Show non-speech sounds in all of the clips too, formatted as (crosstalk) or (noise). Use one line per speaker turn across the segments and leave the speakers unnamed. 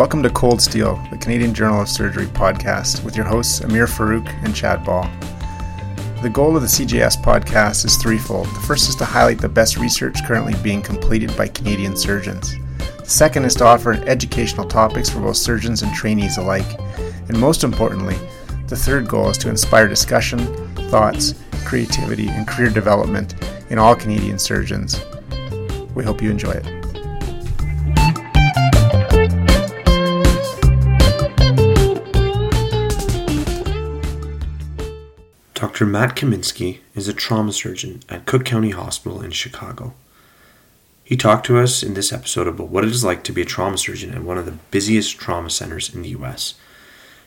Welcome to Cold Steel, the Canadian Journal of Surgery podcast, with your hosts Ameer Farooq and Chad Ball. The goal of the CJS podcast is threefold. The first is to highlight the best research currently being completed by Canadian surgeons. The second is to offer educational topics for both surgeons and trainees alike. And most importantly, the third goal is to inspire discussion, thoughts, creativity, and career development in all Canadian surgeons. We hope you enjoy it.
Dr. Matt Kaminsky is a trauma surgeon at Cook County Hospital in Chicago. He talked to us in this episode about what it is like to be a trauma surgeon at one of the busiest trauma centers in the US.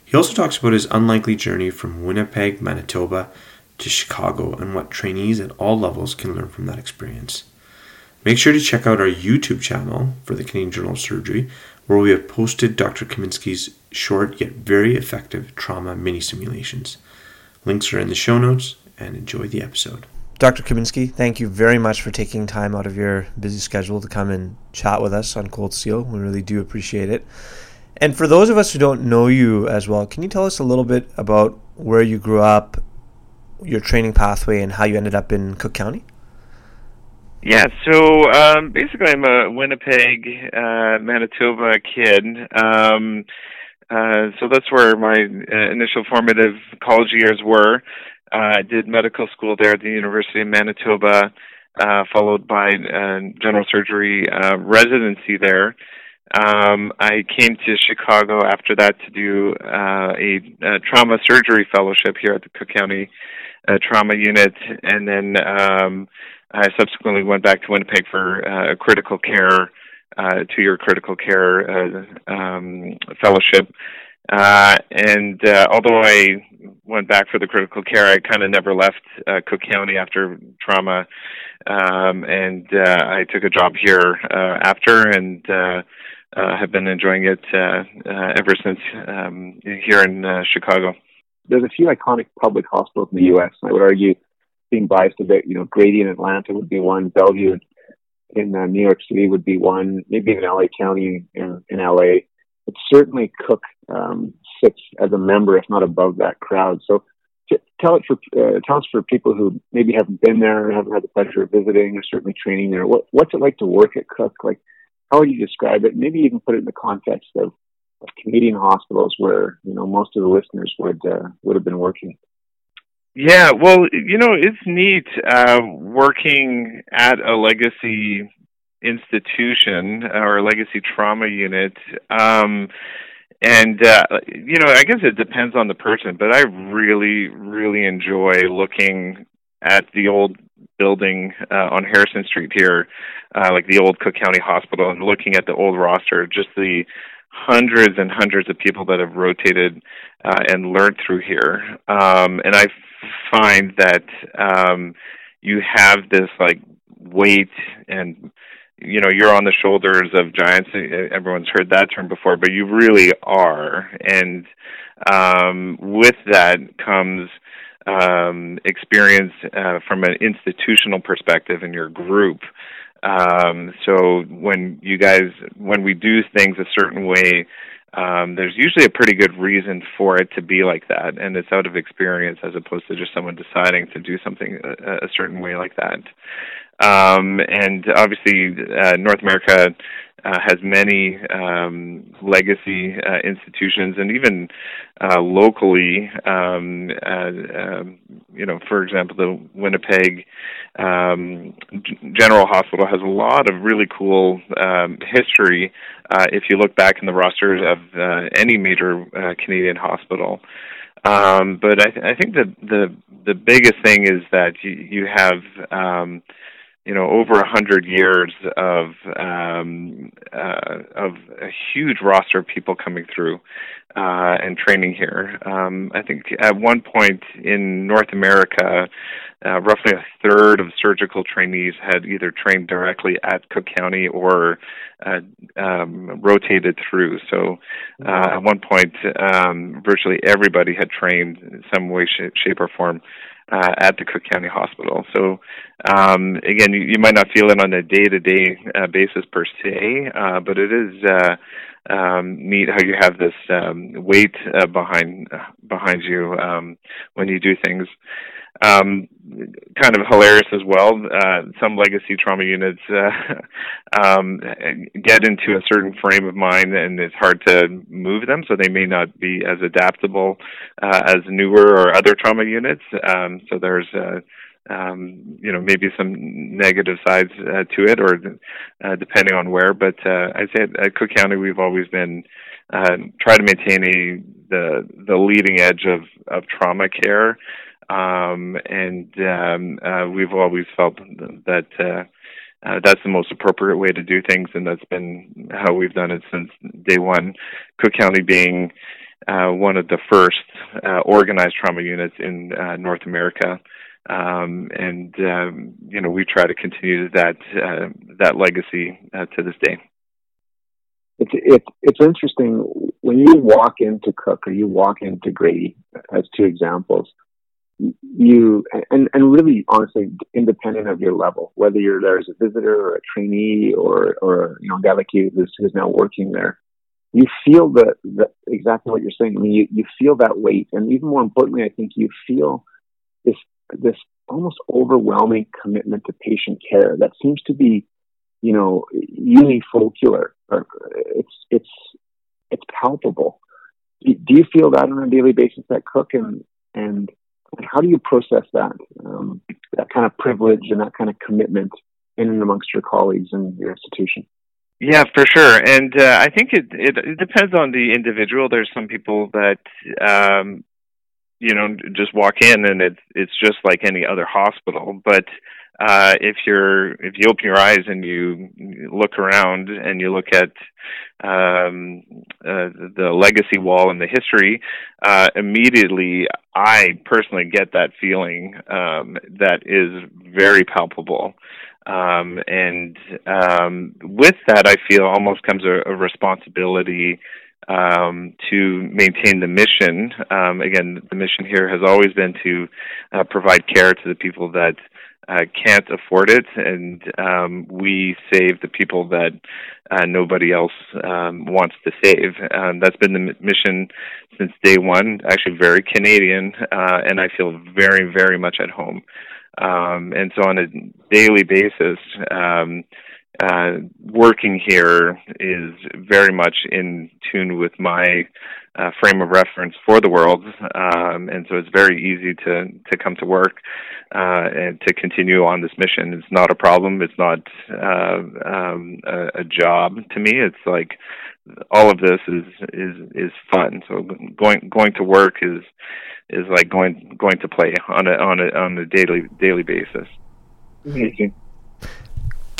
He also talks about his unlikely journey from Winnipeg, Manitoba to Chicago and what trainees at all levels can learn from that experience. Make sure to check out our YouTube channel for the Canadian Journal of Surgery, where we have posted Dr. Kaminsky's short yet very effective trauma mini simulations. Links are in the show notes, and enjoy the episode.
Dr. Kaminsky, thank you very much for taking time out of your busy schedule to come and chat with us on Cold Steel. We really do appreciate it. And for those of us who don't know you as well, can you tell us a little bit about where you grew up, your training pathway, and how you ended up in Cook County?
Yeah, so um, basically, I'm a Winnipeg, uh, Manitoba kid. Um, uh, so that's where my uh, initial formative college years were. Uh, I did medical school there at the University of Manitoba, uh, followed by uh, general surgery uh, residency there. Um, I came to Chicago after that to do uh, a, a trauma surgery fellowship here at the Cook County uh, Trauma Unit, and then um, I subsequently went back to Winnipeg for uh, critical care uh, two-year critical care uh, um, fellowship. Uh, and uh, although I went back for the critical care, I kind of never left uh, Cook County after trauma, um, and uh, I took a job here uh, after, and uh, uh, have been enjoying it uh, uh, ever since um, here in uh, Chicago.
There's a few iconic public hospitals in the U.S. I would argue, being biased a bit, you know, Grady in Atlanta would be one, Bellevue uh, New York City would be one, maybe even LA County in, in LA. But certainly Cook um, sits as a member, if not above that crowd. So t- tell it for uh, tell us for people who maybe haven't been there, haven't had the pleasure of visiting, or certainly training there. What, what's it like to work at Cook? Like, how would you describe it? Maybe even put it in the context of, of Canadian hospitals where you know most of the listeners would uh, would have been working.
Yeah, well, you know, it's neat uh, working at a legacy institution or a legacy trauma unit. Um, and uh, you know, I guess it depends on the person, but I really, really enjoy looking at the old building uh, on Harrison Street here, uh, like the old Cook County Hospital, and looking at the old roster, just the hundreds and hundreds of people that have rotated uh, and learned through here. Um, and I find that um, you have this like weight and you know you're on the shoulders of giants. Everyone's heard that term before but you really are. And um, with that comes um, experience uh, from an institutional perspective in your group. Um, so when you guys when we do things a certain way um, there's usually a pretty good reason for it to be like that, and it's out of experience as opposed to just someone deciding to do something a, a certain way like that. Um, and obviously, uh, North America uh, has many um, legacy uh, institutions, and even uh, locally, um, uh, you know, for example, the Winnipeg um, General Hospital has a lot of really cool um, history. Uh, if you look back in the rosters of uh, any major uh, Canadian hospital, um, but I, th- I think that the the biggest thing is that you, you have um, you know over a hundred years of um, uh, of a huge roster of people coming through uh, and training here. Um, I think at one point in North America, uh, roughly a third of surgical trainees had either trained directly at Cook County or uh, um, rotated through. So uh, at one point, um, virtually everybody had trained in some way, shape, shape or form uh, at the Cook County Hospital. So um, again, you, you might not feel it on a day-to-day uh, basis per se, uh, but it is uh, um, neat how you have this um, weight uh, behind behind you um, when you do things. Um, kind of hilarious as well. Uh, some legacy trauma units uh, (laughs) um, get into a certain frame of mind, and it's hard to move them, so they may not be as adaptable uh, as newer or other trauma units. Um, so there's uh, um, you know, maybe some negative sides uh, to it, or uh, depending on where. But uh, I'd say at, at Cook County, we've always been uh, try to maintain a the the leading edge of of trauma care, um, and um, uh, we've always felt that. Uh, uh, that's the most appropriate way to do things, and that's been how we've done it since day one. Cook County being uh, one of the first uh, organized trauma units in uh, North America um, and um, you know we try to continue that uh, that legacy uh, to this day.
It's it's it's interesting when you walk into Cook or you walk into Grady as two examples. You and and really honestly, independent of your level, whether you're there as a visitor or a trainee or or you know a guy like you who's, who's now working there, you feel the, the exactly what you're saying. I mean, you, you feel that weight, and even more importantly, I think you feel this this almost overwhelming commitment to patient care that seems to be, you know, unifocular. It's it's it's palpable. Do you feel that on a daily basis at Cook, and and how do you process that um, that kind of privilege and that kind of commitment in and amongst your colleagues and your institution?
Yeah, for sure, and uh, I think it, it, it depends on the individual. There's some people that um, you know just walk in and it's it's just like any other hospital but uh if you're if you open your eyes and you look around and you look at um uh, the legacy wall and the history uh immediately i personally get that feeling um that is very palpable um and um with that i feel almost comes a, a responsibility um, to maintain the mission. Um, again, the mission here has always been to uh, provide care to the people that uh, can't afford it, and um, we save the people that uh, nobody else um, wants to save. Um, that's been the mission since day one. Actually, very Canadian, uh, and I feel very, very much at home. Um, and so, on a daily basis, um, uh, working here is very much in tune with my uh, frame of reference for the world, um, and so it's very easy to to come to work uh, and to continue on this mission. It's not a problem. It's not uh, um, a, a job to me. It's like all of this is is is fun. So going going to work is is like going going to play on a on a on a daily daily basis.
Amazing.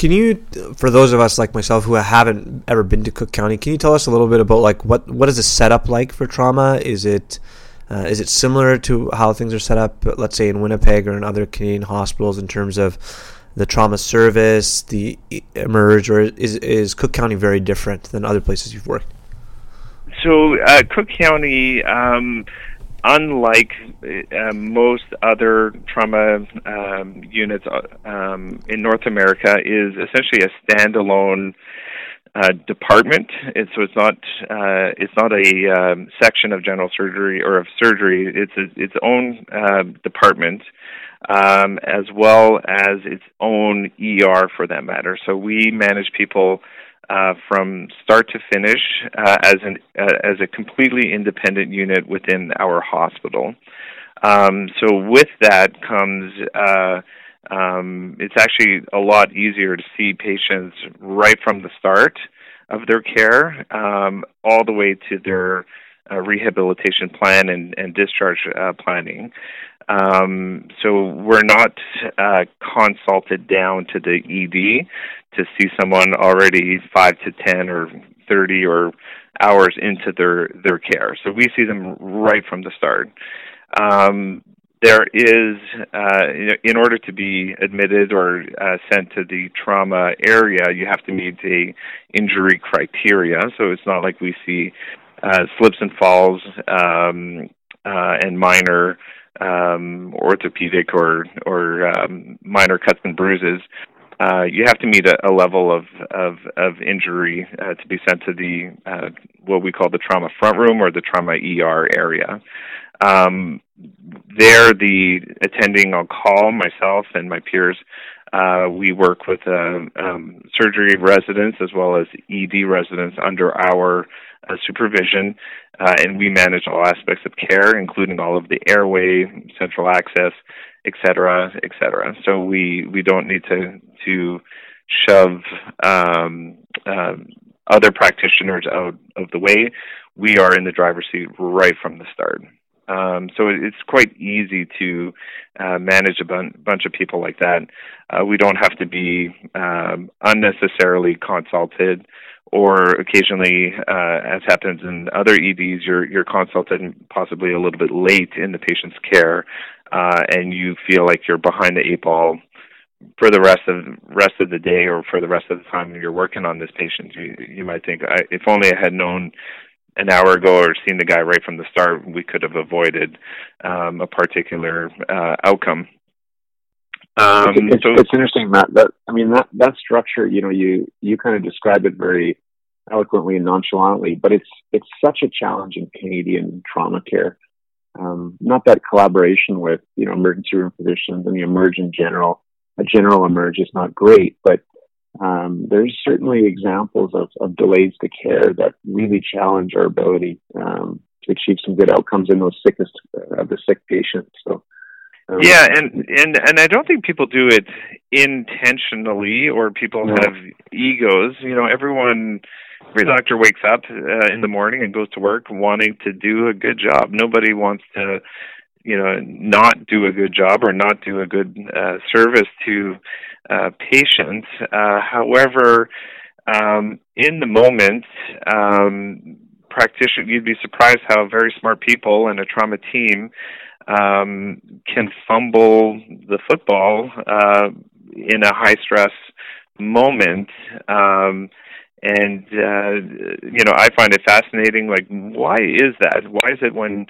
Can you, for those of us like myself who haven't ever been to Cook County, can you tell us a little bit about like what what is the setup like for trauma? Is it uh, is it similar to how things are set up, let's say in Winnipeg or in other Canadian hospitals, in terms of the trauma service, the emerge, or is is Cook County very different than other places you've worked?
So uh, Cook County. Um, unlike uh, most other trauma um, units uh, um, in North America, is essentially a standalone uh, department. So it's not uh, it's not a um, section of general surgery or of surgery. It's a, its own uh, department. Um, as well as its own ER for that matter. So we manage people uh, from start to finish uh, as an uh, as a completely independent unit within our hospital. Um, so with that comes uh, um, it's actually a lot easier to see patients right from the start of their care um, all the way to their uh, rehabilitation plan and, and discharge uh, planning. Um, so we're not uh, consulted down to the ED to see someone already five to ten or thirty or hours into their their care. So we see them right from the start. Um, there is, uh, in order to be admitted or uh, sent to the trauma area, you have to meet the injury criteria. So it's not like we see uh, slips and falls um, uh, and minor um, orthopedic or or um, minor cuts and bruises. uh, you have to meet a, a level of of, of injury uh, to be sent to the uh, what we call the trauma front room or the trauma ER area. Um, there, the attending on call, myself and my peers, uh, we work with uh, um, surgery residents as well as ED residents under our uh, supervision, uh, and we manage all aspects of care, including all of the airway, central access, et cetera, et cetera. So we, we don't need to, to shove um, uh, other practitioners out of the way. We are in the driver's seat right from the start. Um, so it's quite easy to uh, manage a bun- bunch of people like that. Uh, we don't have to be um, unnecessarily consulted, or occasionally, uh, as happens in other EDs, you're you're consulted possibly a little bit late in the patient's care, uh, and you feel like you're behind the eight ball for the rest of rest of the day or for the rest of the time you're working on this patient. You you might think, I, if only I had known an hour ago or seen the guy right from the start, we could have avoided um, a particular uh, outcome.
Um, it's, so, it's interesting, Matt. That I mean that that structure, you know, you you kind of describe it very eloquently and nonchalantly, but it's it's such a challenge in Canadian trauma care. Um, not that collaboration with you know emergency room physicians and the emerge in general. A general emerge is not great, but um, there's certainly examples of, of, delays to care that really challenge our ability um, to achieve some good outcomes in those sickest uh, of the sick patients. So.
Yeah, and and and I don't think people do it intentionally, or people no. have egos. You know, everyone, every doctor wakes up uh, in the morning and goes to work wanting to do a good job. Nobody wants to you know not do a good job or not do a good uh, service to uh, patients. Uh, however, um, in the moment, um, practitioner you'd be surprised how very smart people and a trauma team um, can fumble the football uh, in a high stress moment. Um, and uh, you know, I find it fascinating. Like, why is that? Why is it when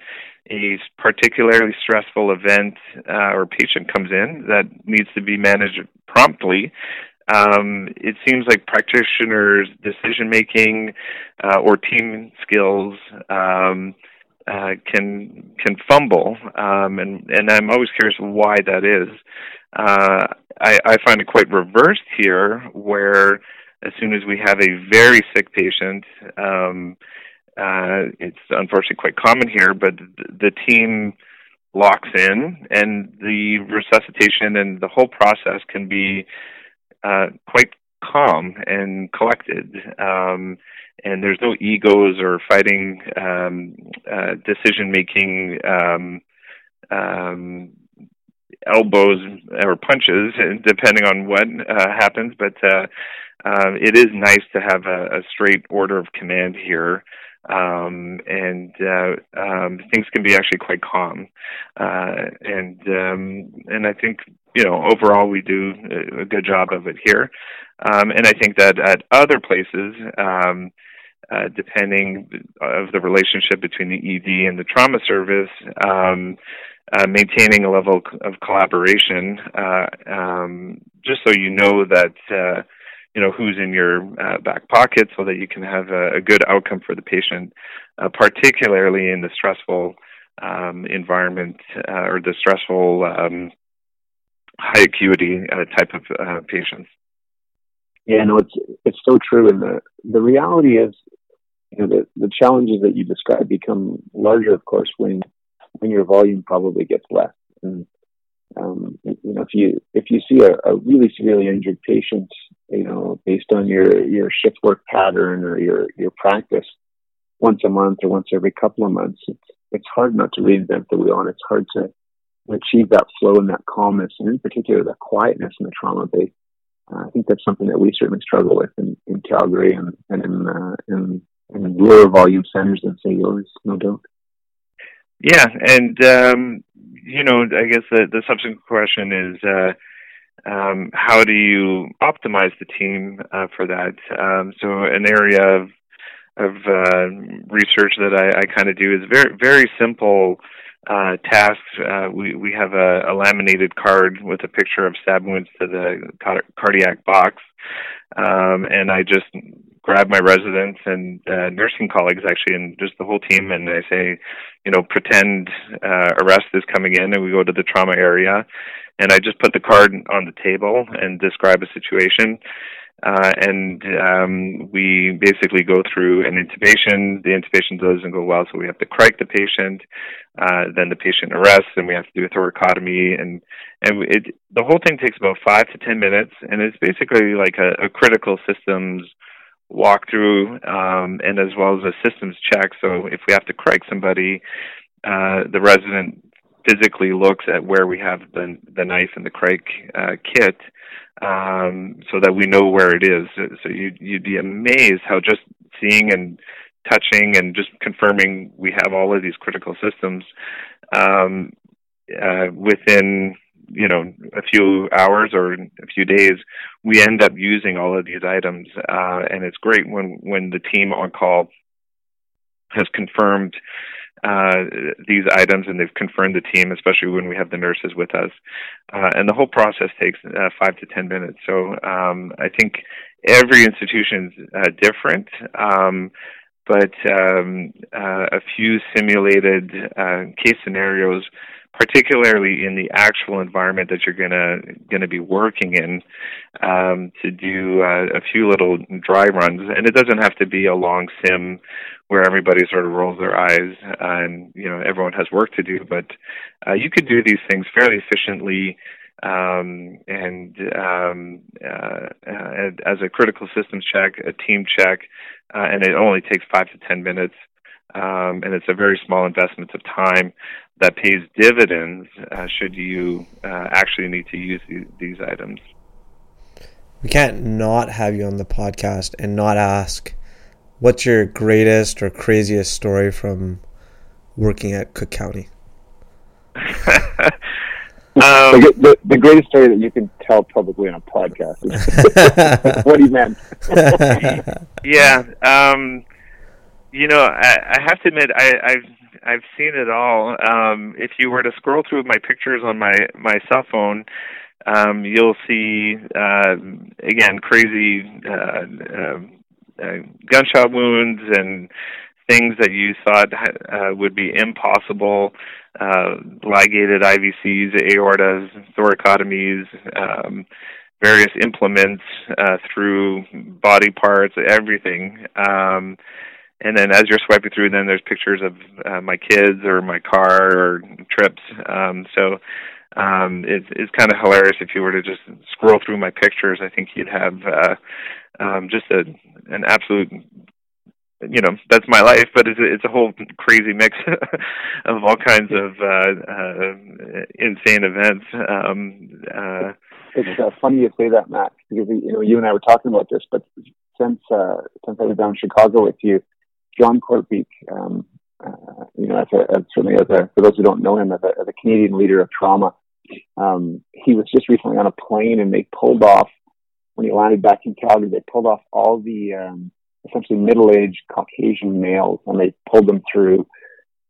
a particularly stressful event uh, or patient comes in that needs to be managed promptly, um, it seems like practitioners' decision making uh, or team skills um, uh, can can fumble, um, and and I'm always curious why that is. Uh, I, I find it quite reversed here, where as soon as we have a very sick patient, um, uh, it's unfortunately quite common here, but the team locks in, and the resuscitation and the whole process can be uh, quite calm and collected. Um, and there's no egos or fighting um, uh, decision making um, um, elbows or punches, (laughs) depending on what uh, happens. But uh, uh, it is nice to have a, a straight order of command here um, and uh, um, things can be actually quite calm. Uh, and um, and I think you know overall we do a good job of it here. Um, and I think that at other places. Uh, depending of the relationship between the ED and the trauma service, um, uh, maintaining a level of collaboration, uh, um, just so you know that uh, you know who's in your uh, back pocket so that you can have a, a good outcome for the patient, uh, particularly in the stressful um, environment or the stressful um, high acuity type of patients.
Yeah, no, it's it's so true, and the the reality is, you know, the the challenges that you describe become larger, of course, when when your volume probably gets less. And um, you know, if you if you see a, a, really severely injured patient, you know, based on your your shift work pattern or your your practice, once a month or once every couple of months, it's it's hard not to reinvent the wheel, and it's hard to achieve that flow and that calmness, and in particular that quietness in the trauma base. Uh, I think that's something that we certainly struggle with in, in Calgary and, and in, uh, in, in lower volume centers than say yours, no doubt.
Yeah, and um, you know, I guess the, the subsequent question is uh, um, how do you optimize the team uh, for that? Um, so an area of of uh, research that I, I kind of do is very very simple uh, tasks. Uh, we we have a, a, laminated card with a picture of stab wounds to the car- cardiac box, um, and I just grab my residents and uh, nursing colleagues actually, and just the whole team, and I say, you know, pretend uh, arrest is coming in, and we go to the trauma area, and I just put the card on the table and describe a situation. Uh, and um, we basically go through an intubation. The intubation doesn't go well, so we have to cric the patient. Uh, then the patient arrests, and we have to do a thoracotomy. And and it, the whole thing takes about five to ten minutes, and it's basically like a, a critical systems walkthrough, um, and as well as a systems check. So if we have to cric somebody, uh, the resident physically looks at where we have the the knife and the cric uh, kit um, so that we know where it is. So you, you'd be amazed how just seeing and touching and just confirming we have all of these critical systems um, uh, within you know a few hours or a few days we end up using all of these items uh, and it's great when when the team on call has confirmed uh, these items, and they've confirmed the team, especially when we have the nurses with us. Uh, and the whole process takes uh, five to ten minutes. So um, I think every institution is uh, different. Um, but um, uh, a few simulated uh, case scenarios particularly in the actual environment that you're gonna gonna be working in, um, to do uh, a few little dry runs. And it doesn't have to be a long sim where everybody sort of rolls their eyes and you know everyone has work to do. But uh, you could do these things fairly efficiently. Um, and um, uh, as a critical systems check, a team check, uh, and it only takes five to ten minutes um, and it's a very small investment of time that pays dividends uh, should you uh, actually need to use these, these items.
We can't not have you on the podcast and not ask what's your greatest or craziest story from working at Cook County? (laughs)
um, the, the, the, greatest story that you can tell publicly on a podcast is (laughs) what he meant. (laughs)
yeah. Um, you know, I, I have to admit, I, I've I've seen it all. Um, if you were to scroll through my pictures on my my cell phone, um, you'll see uh, again crazy uh, uh, uh, gunshot wounds and things that you thought uh, would be impossible. Uh, ligated IVCs, aortas, thoracotomies. Um, various implements uh, through body parts, everything. Um, and then as you're swiping through, then there's pictures of uh, my kids or my car or trips. Um, so um, it's it's kind of hilarious if you were to just scroll through my pictures. I think you'd have uh, um, just a an absolute you know that's my life, but it's a, it's a whole crazy mix (laughs) of all kinds of uh, uh, insane events. Um,
uh, it's uh, funny you say that, Matt, because you know you and I were talking about this, but since uh, since I was down in Chicago with you, John Kortbeek, um, uh, you know, as a, as certainly as a, for those who don't know him, as a, as a Canadian leader of trauma, um, he was just recently on a plane and they pulled off, when he landed back in Calgary, they pulled off all the um, essentially middle-aged Caucasian males and they pulled them through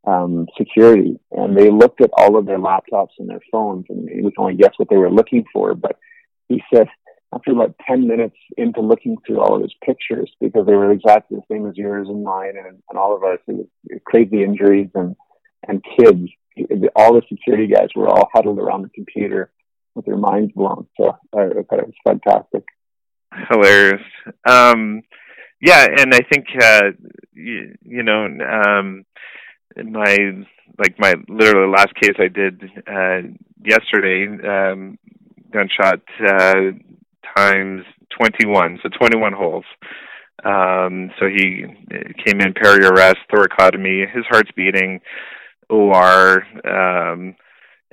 um, security and they looked at all of their laptops and their phones and we can only guess what they were looking for. But he said after about 10 minutes into looking through all of his pictures, because they were exactly the same as yours and mine and, and all of ours, crazy injuries and, and kids, all the security guys were all huddled around the computer with their minds blown. So I thought it was fantastic.
Hilarious. Um, yeah, and I think, uh, you, you know, um, my, like my literally last case I did, uh, yesterday, um, gunshot, uh, times 21, so 21 holes. Um, so he came in peri arrest, thoracotomy, his heart's beating, OR, um,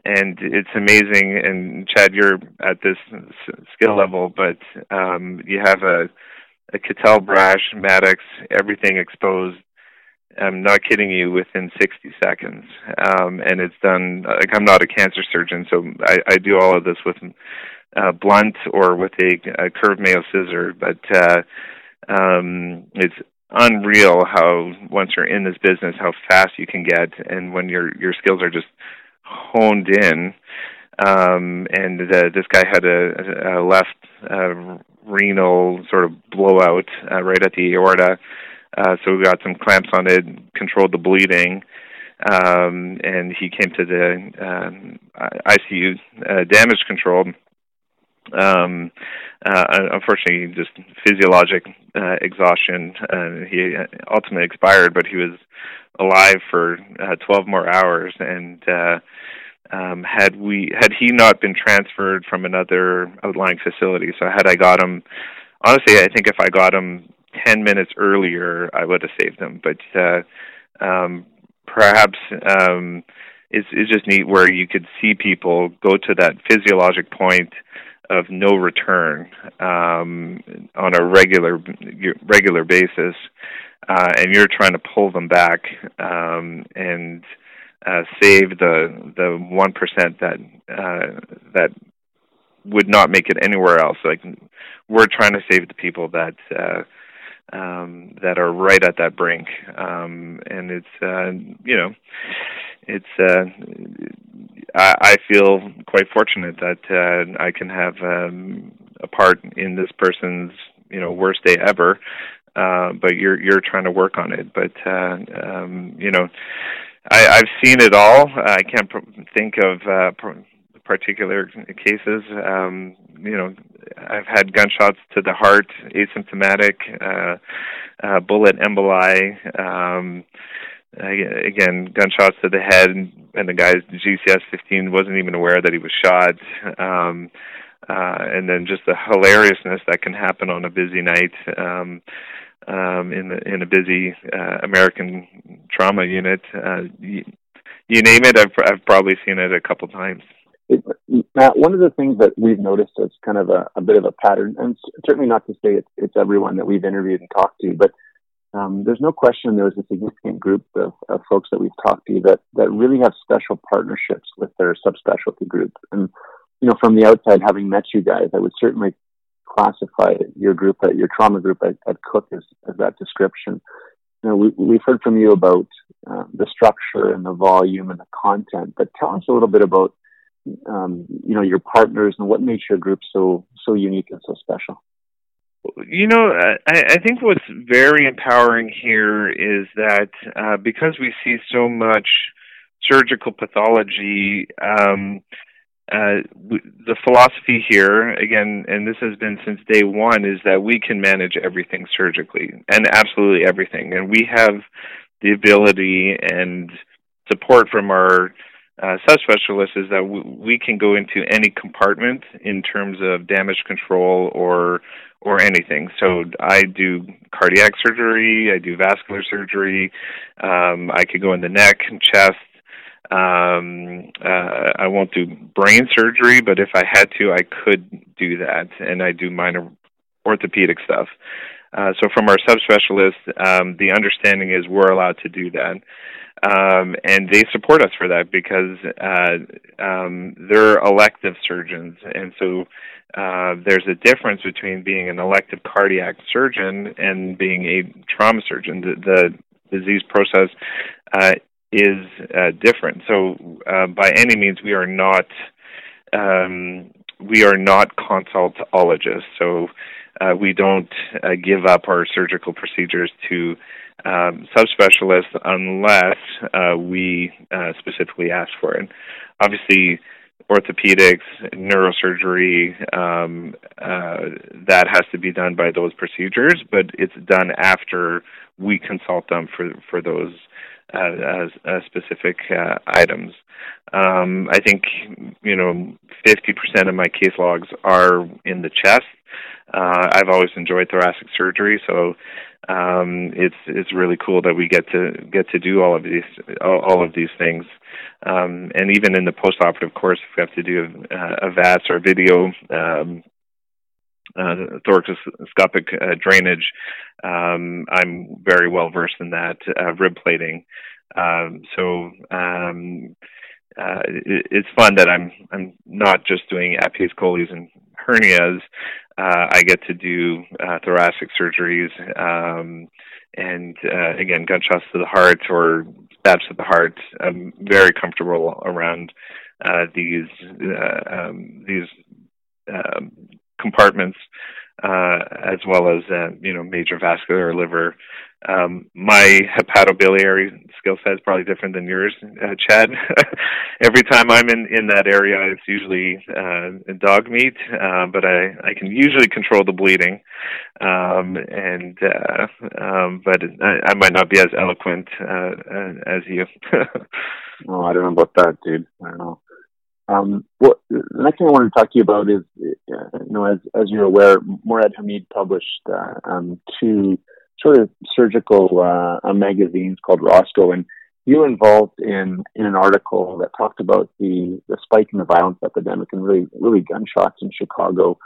and it's amazing. And Chad, you're at this skill level, but um, you have a, a Cattell Braasch, Mattox, everything exposed. I'm not kidding you. Within 60 seconds, um, and it's done. Like I'm not a cancer surgeon, so I, I do all of this with uh, blunt or with a, a curved Mayo scissor, but uh, um, it's unreal how once you're in this business how fast you can get and when your your skills are just honed in. Um and this guy had a, a left uh, renal sort of blowout uh, right at the aorta uh so we got some clamps on it controlled the bleeding um and he came to the um ICU uh, damage control um, uh, unfortunately, just physiologic uh, exhaustion. Uh, he ultimately expired, but he was alive for uh, 12 more hours. And uh, um, had we had he not been transferred from another outlying facility, so had I got him, honestly, I think if I got him 10 minutes earlier, I would have saved him. But uh, um, perhaps. Um, it's, it's just neat where you could see people go to that physiologic point of no return um, on a regular regular basis, uh, and you're trying to pull them back um, and uh, save the the one percent that uh, that would not make it anywhere else. Like we're trying to save the people that uh, um, that are right at that brink, um, and it's uh, you know it's uh, I, I feel quite fortunate that uh, I can have um, a part in this person's you know worst day ever. Uh, but you're you're trying to work on it. But uh, um, you know, I, I've seen it all. I can't pr- think of uh, pr- particular cases. Um, you know, I've had gunshots to the heart, asymptomatic, uh, uh, bullet emboli. Um, again, gunshots to the head, and the guy's GCS 15 wasn't even aware that he was shot. Um, uh, and then just the hilariousness that can happen on a busy night um, um, in the in a busy uh, American trauma unit. Uh, you, you name it, I've I've probably seen it a couple times.
It, Matt, one of the things that we've noticed as kind of a, a bit of a pattern, and certainly not to say it's, it's everyone that we've interviewed and talked to, but um, there's no question there was a significant group of, of, folks that we've talked to that, that really have special partnerships with their subspecialty group. And, you know, from the outside, having met you guys, I would certainly classify your group, uh, your trauma group at, at Cook as, as that description. You know, we, we've heard from you about uh, the structure and the volume and the content, but tell us a little bit about, um, you know, your partners and what makes your group so, so unique and so special.
You know, I, I think what's very empowering here is that uh, because we see so much surgical pathology, um, uh, the philosophy here, again, and this has been since day one, is that we can manage everything surgically and absolutely everything. And we have the ability and support from our uh, subspecialists is that w- we can go into any compartment in terms of damage control or or anything. So I do cardiac surgery, I do vascular surgery, um, I could go in the neck, and chest. Um, uh, I won't do brain surgery, but if I had to, I could do that, and I do minor orthopedic stuff. Uh, so from our subspecialists, um, the understanding is we're allowed to do that. Um, and they support us for that because uh, um, they're elective surgeons, and so uh, there's a difference between being an elective cardiac surgeon and being a trauma surgeon. The, the disease process uh, is uh, different. So, uh, by any means, we are not um, we are not consultologists. So, uh, we don't uh, give up our surgical procedures to um, subspecialists unless uh, we uh, specifically ask for it. Obviously, orthopedics, neurosurgery, um, uh, that has to be done by those procedures, but it's done after we consult them for for those uh, specific items. Um, I think you know 50% of my case logs are in the chest. Uh, I've always enjoyed thoracic surgery, so um, it's it's really cool that we get to get to do all of these all, of these things. Um, and even in the postoperative course, if we have to do a, a VATS or video um, uh, thoracoscopic uh, drainage, um, I'm very well versed in that. Uh, rib plating, um, so um, uh, it, it's fun that I'm I'm not just doing appies choles and hernias, uh, I get to do uh, thoracic surgeries, um, and uh, again, gunshots to the heart or stabs to the heart. I'm very comfortable around uh, these uh, um, these um, compartments, uh, as well as you know major vascular liver. Um, my hepatobiliary skill set is probably different than yours, uh, Chad. (laughs) Every time I'm in in that area, it's usually uh, dog meat, uh, but I I can usually control the bleeding, um, and uh, um, but I, I might not be as eloquent uh, as you. (laughs)
oh, I don't know about that, dude. I don't know. Um, well, the next thing I wanted to talk to you about is, uh, you know, as, as you're aware, Morad Hameed published uh, um, two sort of surgical uh, magazines called Roscoe, and you involved in in an article that talked about the the spike in the violence epidemic and really really gunshots in Chicago.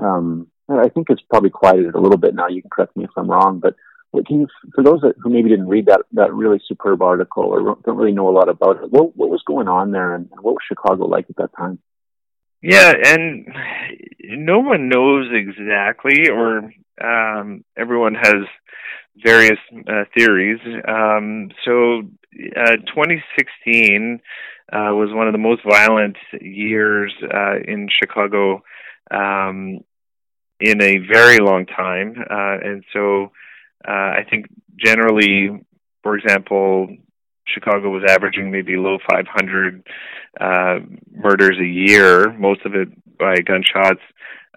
Um, I think it's probably quieted a little bit now. You can correct me if I'm wrong, but what can you, for those that, who maybe didn't read that that really superb article or don't really know a lot about it, what what was going on there and what was Chicago like at that time?
Yeah, and no one knows exactly, or um, everyone has various uh, theories. Um, so, uh, 2016 uh, was one of the most violent years uh, in Chicago um, in a very long time, uh, and so uh, I think generally, for example, Chicago was averaging maybe low 500 uh, murders a year, most of it by gunshots.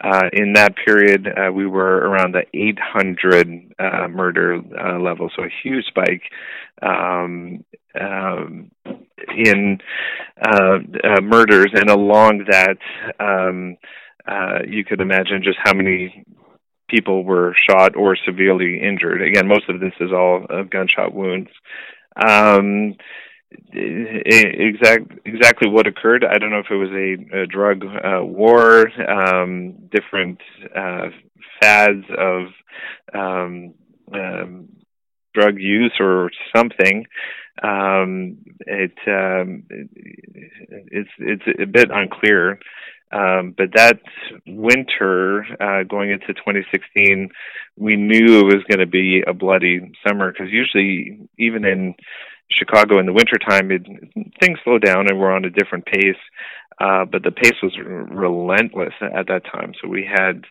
Uh, in that period, uh, we were around the 800 uh, murder uh, level, so a huge spike um, um, in uh, uh, murders. And along that, um, you could imagine just how many people were shot or severely injured. Again, most of this is all gunshot wounds. Um, exact exactly what occurred. I don't know if it was a, a drug uh, war, um, different uh, fads of um, um, drug use or something. Um, it, um, it, it's it's a bit unclear. Um, but that winter, uh, going into 2016, we knew it was going to be a bloody summer because usually, even in Chicago in the wintertime, things slow down and we're on a different pace. Uh, but the pace was r- relentless at that time. So we had,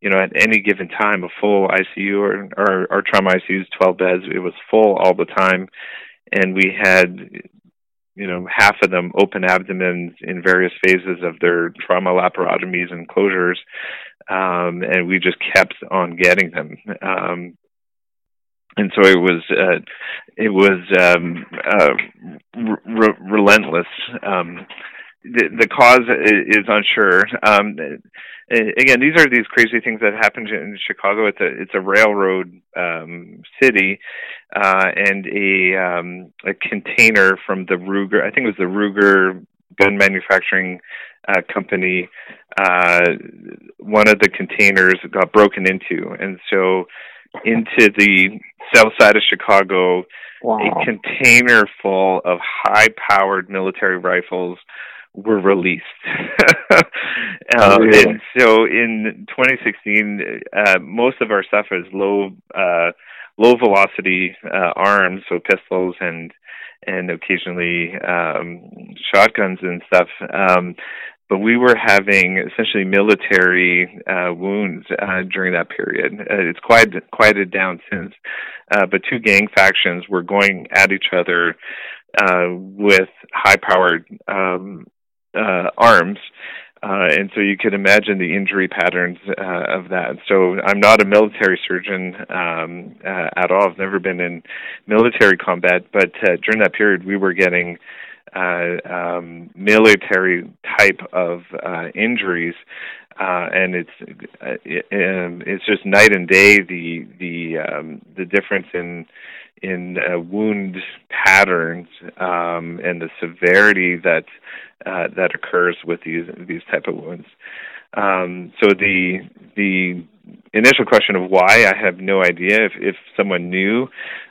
you know, at any given time, a full ICU or, or our trauma ICUs, 12 beds. It was full all the time. And we had you know, half of them open abdomens in various phases of their trauma laparotomies and closures, um, and we just kept on getting them. Um, and so it was uh, it was um, uh, re- relentless. Um, the, the cause is unsure. Um, again, these are these crazy things that happened in Chicago. It's a it's a railroad um, city, uh, and a um, a container from the Ruger. I think it was the Ruger gun manufacturing uh, company. Uh, one of the containers got broken into, and so into the south side of Chicago, wow. a container full of high-powered military rifles were released. (laughs) um, and so in 2016, uh, most of our stuff is low uh, low velocity uh, arms, so pistols and and occasionally um, shotguns and stuff. Um, but we were having essentially military uh, wounds uh, during that period. Uh, it's quieted, quieted down since, uh, but two gang factions were going at each other uh, with high-powered um, uh, arms. Uh, and so you could imagine the injury patterns uh, of that. So I'm not a military surgeon um, uh, at all. I've never been in military combat, but uh, during that period, we were getting uh, um, military type of uh, injuries, uh, and it's it, um, it's just night and day the the um, the difference in in wound patterns um, and the severity that uh, that occurs with these these type of wounds. Um, so the the initial question of why I have no idea. If if someone knew,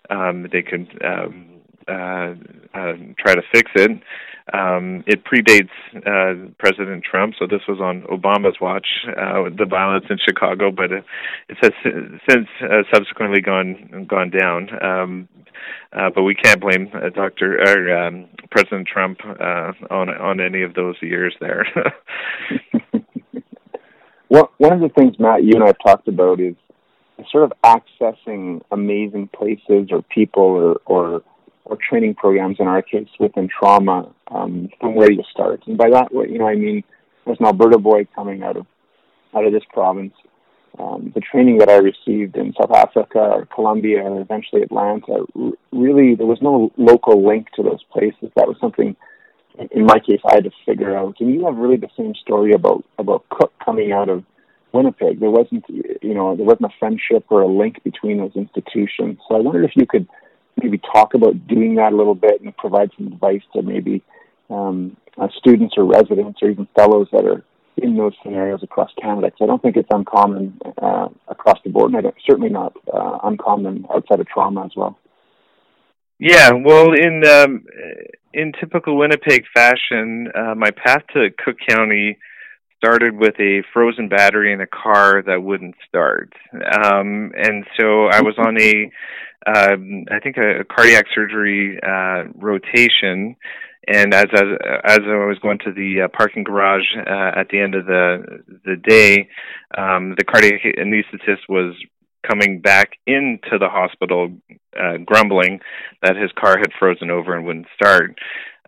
um, they could um, uh, uh, try to fix it. Um, it predates uh, President Trump, so this was on Obama's watch, uh, the violence in Chicago, but it, it has since uh, subsequently gone gone down. Um, uh, but we can't blame uh, Dr. or um, President Trump uh, on on any of those years there. (laughs)
well, one of the things, Matt, you and I have talked about is sort of accessing amazing places or people or, or or training programs in our case within trauma um, from where you start. And by that, you know, I mean, as an Alberta boy coming out of out of this province, um, the training that I received in South Africa or Colombia and eventually Atlanta, really there was no local link to those places. That was something, in my case, I had to figure out. And you have really the same story about about Cook coming out of Winnipeg. There wasn't, you know, there wasn't a friendship or a link between those institutions. So I wondered if you could maybe talk about doing that a little bit and provide some advice to maybe um, uh, students or residents or even fellows that are in those scenarios across Canada. Because I don't think it's uncommon uh, across the board, and certainly not uh, uncommon outside of trauma as well.
Yeah, well, in um, in typical Winnipeg fashion, uh, my path to Cook County started with a frozen battery in a car that wouldn't start, um, and so I was on a um, I think a, a cardiac surgery uh, rotation. And as as as I was going to the uh, parking garage uh, at the end of the the day, um, the cardiac anesthetist was coming back into the hospital, uh, grumbling that his car had frozen over and wouldn't start.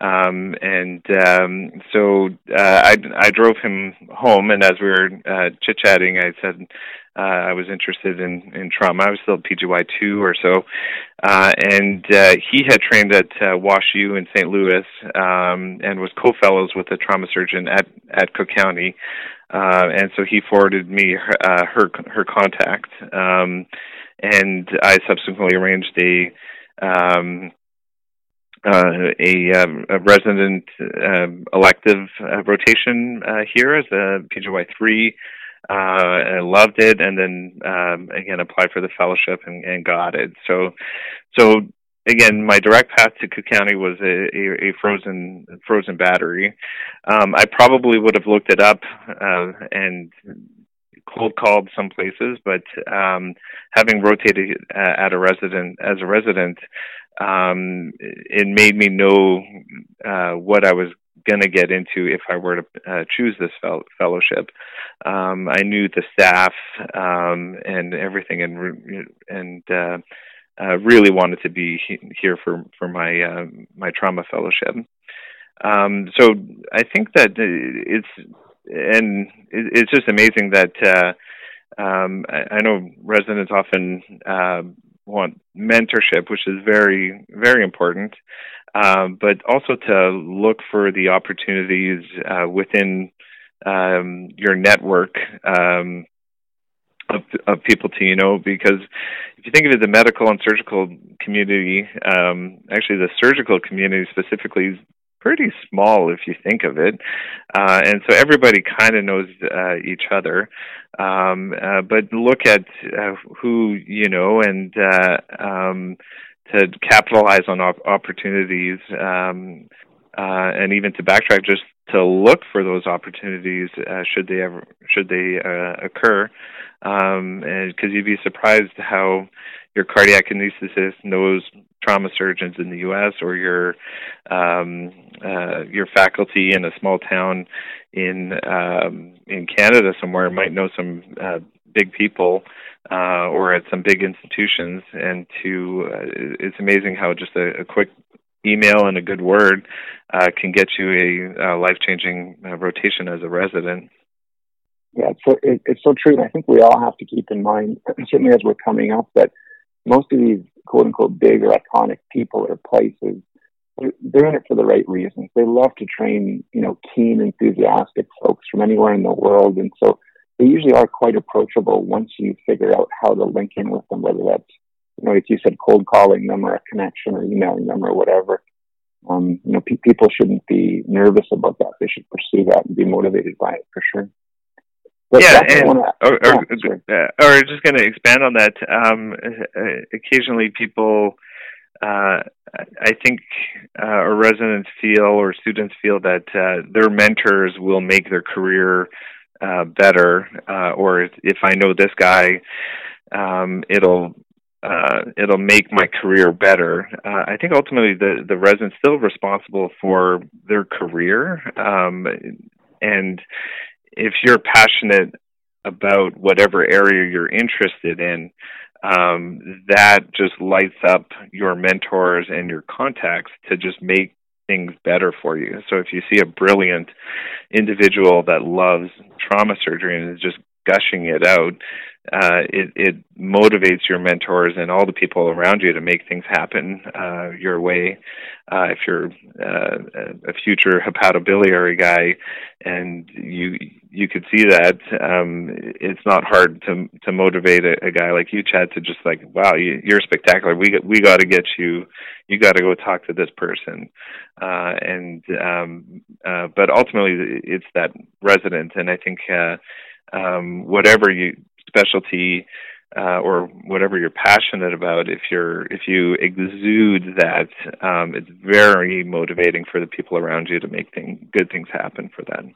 Um, and um, so uh, I, I drove him home, and as we were uh, chit chatting, I said uh, I was interested in, in trauma. I was still PGY two or so, uh, and uh, he had trained at uh, Wash U in St. Louis um, and was co-fellows with a trauma surgeon at at Cook County, uh, and so he forwarded me her uh, her, her contact, um, and I subsequently arranged a um, uh, a, um, a resident uh, elective uh, rotation uh, here as a PGY three. Uh, I loved it, and then um, again applied for the fellowship and, and got it. So, so again, my direct path to Cook County was a, a, a frozen frozen battery. Um, I probably would have looked it up uh, and cold called some places, but um, having rotated uh, at a resident as a resident, um, it made me know uh, what I was going to get into if I were to uh, choose this fel- fellowship. Um, I knew the staff um, and everything, and and uh, uh, really wanted to be here for for my uh, my trauma fellowship. Um, so I think that it's and it's just amazing that uh, um, I, I know residents often uh, want mentorship, which is very very important, um, but also to look for the opportunities uh, within um, your network um, of, of people to you know because if you think of it, the medical and surgical community, um, actually the surgical community specifically pretty small if you think of it, uh, and so everybody kind of knows uh, each other. Um, uh, but look at uh, who you know, and uh, um, to capitalize on op- opportunities, um, uh, and even to backtrack, just to look for those opportunities uh, should they ever should they uh, occur, because um, you'd be surprised how your cardiac anesthetist knows trauma surgeons in the U.S. or your um, uh, your faculty in a small town in um, in Canada somewhere might know some uh, big people uh, or at some big institutions. And to uh, it's amazing how just a, a quick email and a good word uh, can get you a, a life changing uh, rotation as a resident.
Yeah, it's so, it, it's so true. And I think we all have to keep in mind, (clears throat) certainly as we're coming up, that most of these quote unquote big or iconic people or places, they're in it for the right reasons. They love to train, you know, keen, enthusiastic folks from anywhere in the world. And so they usually are quite approachable once you figure out how to link in with them, whether that's, you know, like you said, cold calling them or a connection or emailing them or whatever. Um, you know, pe- people shouldn't be nervous about that. They should pursue that and be motivated by it for sure.
But yeah, and wanna, or, or, yeah, or just going to expand on that. Um, occasionally, people uh, I think uh, our residents feel or students feel that uh, their mentors will make their career uh, better, uh, or if I know this guy, um, it'll uh, it'll make my career better. Uh, I think ultimately the the resident's still responsible for their career, um, and if you're passionate about whatever area you're interested in, um, that just lights up your mentors and your contacts to just make things better for you. So if you see a brilliant individual that loves trauma surgery and is just gushing it out, uh, it, it motivates your mentors and all the people around you to make things happen uh, your way. Uh, if you're uh, a future hepatobiliary guy, and you you could see that, um, it's not hard to to motivate a, a guy like you, Chad, to just like, wow, you, you're spectacular. We we got to get you. You got to go talk to this person, uh, and um, uh, but ultimately, it's that resident, and I think. Uh, um, whatever you specialty uh, or whatever you're passionate about, if you're if you exude that, um, it's very motivating for the people around you to make thing, good things happen for them.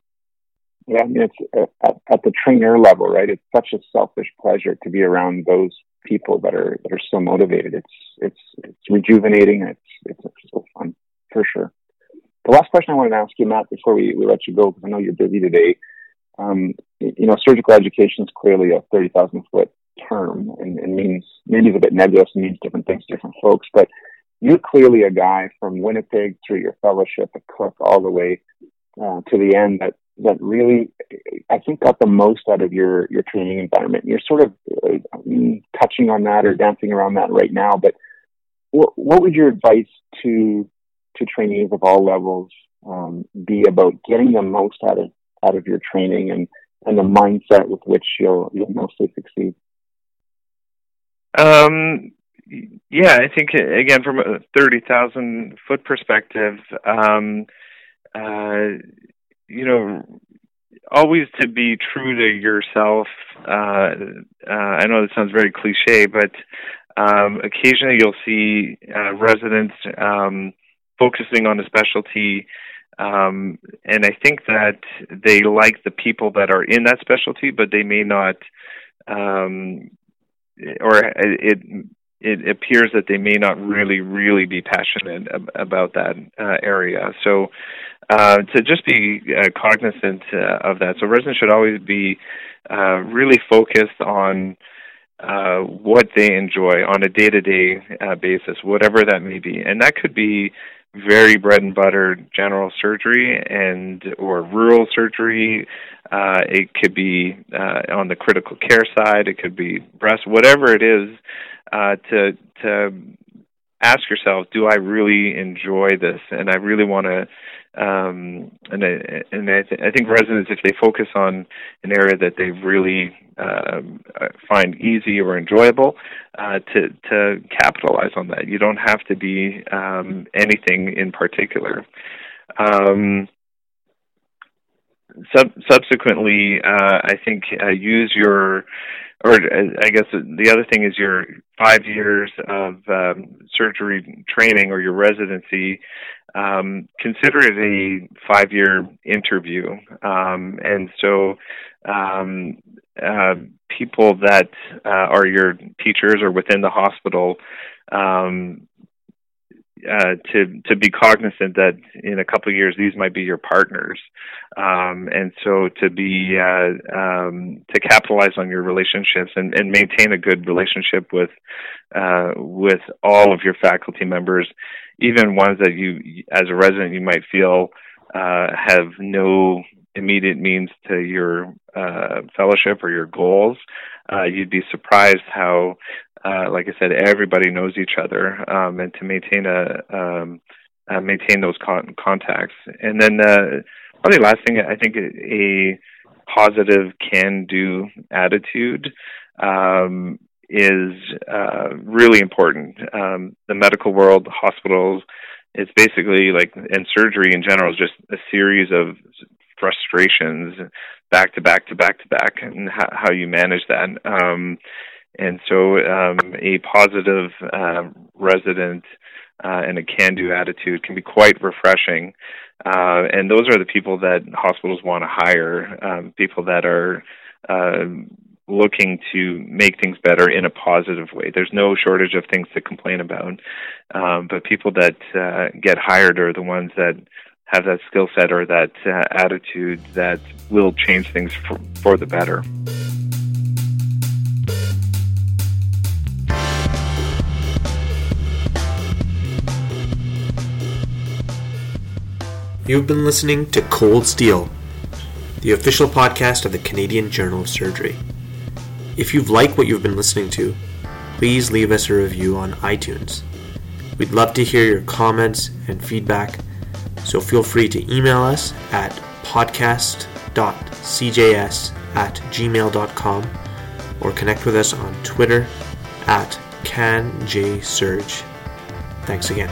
Yeah, I mean, it's uh, at, at the trainer level, right? It's such a selfish pleasure to be around those people that are that are so motivated. It's it's it's rejuvenating. It's it's, it's so fun for sure. The last question I wanted to ask you, Matt, before we, we let you go, because I know you're busy today, um, you know, surgical education is clearly a 30,000 foot term and, and means maybe it's a bit nebulous and means different things to different folks, but you're clearly a guy from Winnipeg through your fellowship at Cook all the way uh, to the end that that really, I think, got the most out of your your training environment. You're sort of uh, touching on that or dancing around that right now, but what, what would your advice to to trainees of all levels um, be about getting the most out of out of your training and, and the mindset with which you'll you'll mostly succeed?
Um, yeah, I think again from a thirty thousand foot perspective, um, uh, you know, always to be true to yourself. Uh, uh, I know that sounds very cliche, but um, occasionally you'll see uh, residents um, focusing on a specialty um, and I think that they like the people that are in that specialty, but they may not, um, or it it appears that they may not really really be passionate ab- about that uh, area. So uh, to just be uh, cognizant uh, of that. So residents should always be uh, really focused on uh, what they enjoy on a day-to-day basis, whatever that may be, and that could be very bread and butter general surgery and or rural surgery. Uh, it could be uh, on the critical care side. It could be breast, whatever it is. Uh, to to ask yourself, do I really enjoy this? And I really want to um, and I, and I, th- I think residents, if they focus on an area that they really um, find easy or enjoyable, uh, to to capitalize on that. You don't have to be um, anything in particular. Um, sub- subsequently, uh, I think uh, use your or uh, I guess the other thing is your five years of um, surgery training or your residency. Um, consider it a five-year interview, um, and so um, uh, people that uh, are your teachers or within the hospital um, uh, to to be cognizant that in a couple of years these might be your partners, um, and so to be uh, um, to capitalize on your relationships and, and maintain a good relationship with uh, with all of your faculty members, even ones that you as a resident you might feel uh, have no immediate means to your uh, fellowship or your goals. Uh, you'd be surprised how uh, like I said, everybody knows each other, um, and to maintain a um, uh, maintain those con- contacts. And then uh, probably last thing, I think a positive can-do attitude um, is uh, really important. Um, the medical world, the hospitals, it's basically like, and surgery in general is just a series of frustrations back to back to back to back, and how, how you manage that. Um, And so, um, a positive uh, resident uh, and a can-do attitude can be quite refreshing. Uh, and those are the people that hospitals want to hire, um, people that are uh, looking to make things better in a positive way. There's no shortage of things to complain about, um, but people that uh, get hired are the ones that have that skill set or that uh, attitude that will change things for, for the better.
You've been listening to Cold Steel, the official podcast of the Canadian Journal of Surgery. If you've liked what you've been listening to, please leave us a review on iTunes. We'd love to hear your comments and feedback, so feel free to email us at podcast.cjs at gmail.com or connect with us on Twitter at CanJSurg. Thanks again.